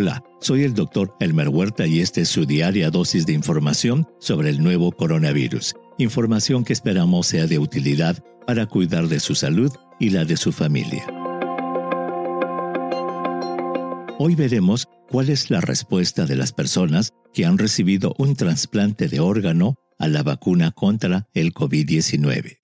Hola, soy el doctor Elmer Huerta y esta es su diaria dosis de información sobre el nuevo coronavirus. Información que esperamos sea de utilidad para cuidar de su salud y la de su familia. Hoy veremos cuál es la respuesta de las personas que han recibido un trasplante de órgano a la vacuna contra el COVID-19.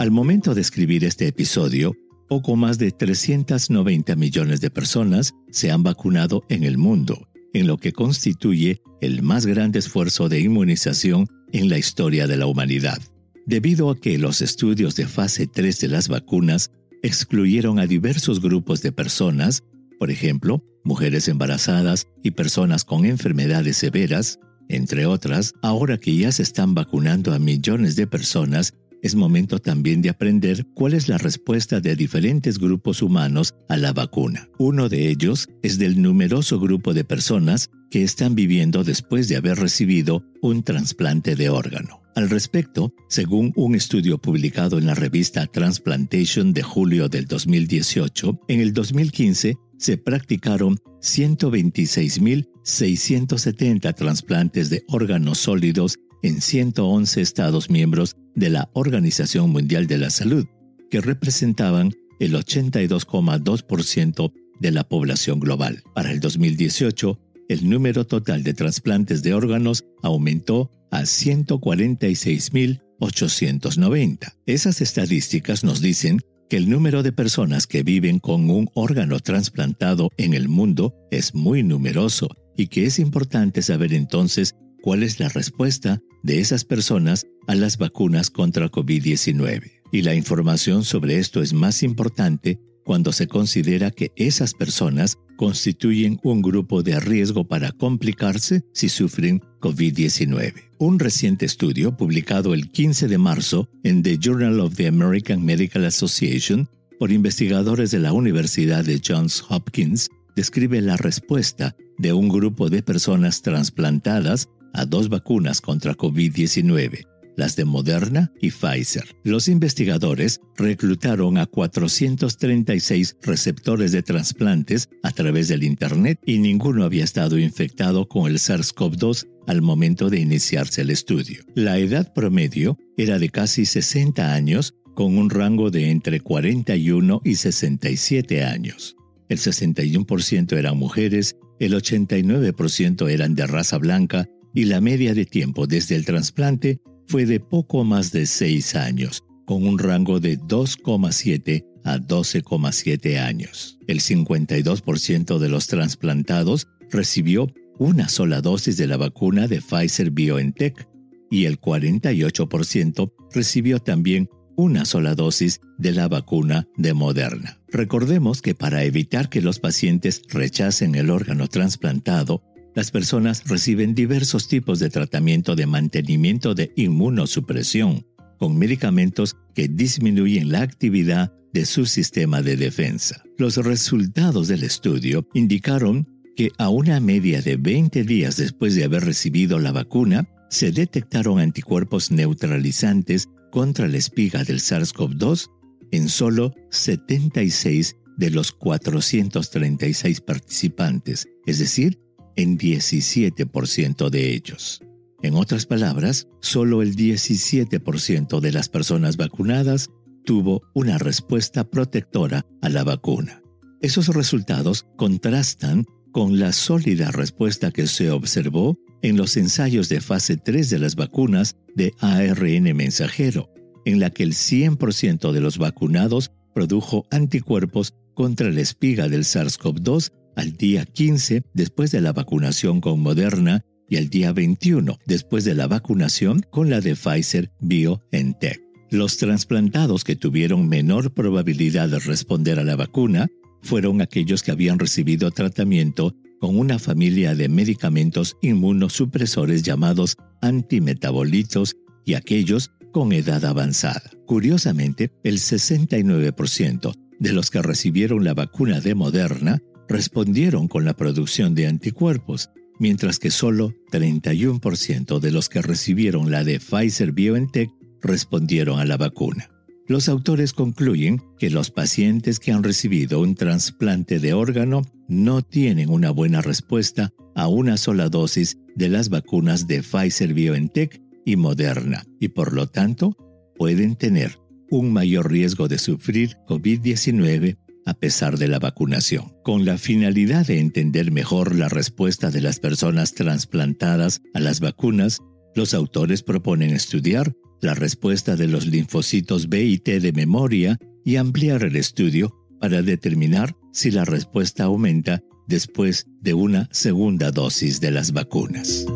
Al momento de escribir este episodio, poco más de 390 millones de personas se han vacunado en el mundo, en lo que constituye el más grande esfuerzo de inmunización en la historia de la humanidad. Debido a que los estudios de fase 3 de las vacunas excluyeron a diversos grupos de personas, por ejemplo, mujeres embarazadas y personas con enfermedades severas, entre otras, ahora que ya se están vacunando a millones de personas, es momento también de aprender cuál es la respuesta de diferentes grupos humanos a la vacuna. Uno de ellos es del numeroso grupo de personas que están viviendo después de haber recibido un trasplante de órgano. Al respecto, según un estudio publicado en la revista Transplantation de julio del 2018, en el 2015 se practicaron 126.670 trasplantes de órganos sólidos en 111 Estados miembros de la Organización Mundial de la Salud, que representaban el 82,2% de la población global. Para el 2018, el número total de trasplantes de órganos aumentó a 146.890. Esas estadísticas nos dicen que el número de personas que viven con un órgano trasplantado en el mundo es muy numeroso y que es importante saber entonces cuál es la respuesta de esas personas a las vacunas contra COVID-19. Y la información sobre esto es más importante cuando se considera que esas personas constituyen un grupo de riesgo para complicarse si sufren COVID-19. Un reciente estudio publicado el 15 de marzo en The Journal of the American Medical Association por investigadores de la Universidad de Johns Hopkins describe la respuesta de un grupo de personas trasplantadas a dos vacunas contra COVID-19, las de Moderna y Pfizer. Los investigadores reclutaron a 436 receptores de trasplantes a través del Internet y ninguno había estado infectado con el SARS-CoV-2 al momento de iniciarse el estudio. La edad promedio era de casi 60 años con un rango de entre 41 y 67 años. El 61% eran mujeres, el 89% eran de raza blanca y la media de tiempo desde el trasplante fue de poco más de 6 años, con un rango de 2,7 a 12,7 años. El 52% de los trasplantados recibió una sola dosis de la vacuna de Pfizer BioNTech y el 48% recibió también una sola dosis de la vacuna de Moderna. Recordemos que para evitar que los pacientes rechacen el órgano trasplantado, las personas reciben diversos tipos de tratamiento de mantenimiento de inmunosupresión, con medicamentos que disminuyen la actividad de su sistema de defensa. Los resultados del estudio indicaron que a una media de 20 días después de haber recibido la vacuna, se detectaron anticuerpos neutralizantes contra la espiga del SARS-CoV-2 en solo 76 de los 436 participantes, es decir, en 17% de ellos. En otras palabras, solo el 17% de las personas vacunadas tuvo una respuesta protectora a la vacuna. Esos resultados contrastan con la sólida respuesta que se observó en los ensayos de fase 3 de las vacunas de ARN mensajero, en la que el 100% de los vacunados produjo anticuerpos contra la espiga del SARS-CoV-2 al día 15 después de la vacunación con Moderna y al día 21 después de la vacunación con la de Pfizer BioNTech. Los trasplantados que tuvieron menor probabilidad de responder a la vacuna fueron aquellos que habían recibido tratamiento con una familia de medicamentos inmunosupresores llamados antimetabolitos y aquellos con edad avanzada. Curiosamente, el 69% de los que recibieron la vacuna de Moderna respondieron con la producción de anticuerpos, mientras que solo 31% de los que recibieron la de Pfizer BioNTech respondieron a la vacuna. Los autores concluyen que los pacientes que han recibido un trasplante de órgano no tienen una buena respuesta a una sola dosis de las vacunas de Pfizer BioNTech y Moderna y por lo tanto pueden tener un mayor riesgo de sufrir COVID-19 a pesar de la vacunación. Con la finalidad de entender mejor la respuesta de las personas trasplantadas a las vacunas, los autores proponen estudiar la respuesta de los linfocitos B y T de memoria y ampliar el estudio para determinar si la respuesta aumenta después de una segunda dosis de las vacunas.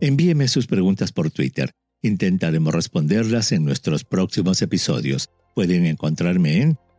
Envíeme sus preguntas por Twitter. Intentaremos responderlas en nuestros próximos episodios. Pueden encontrarme en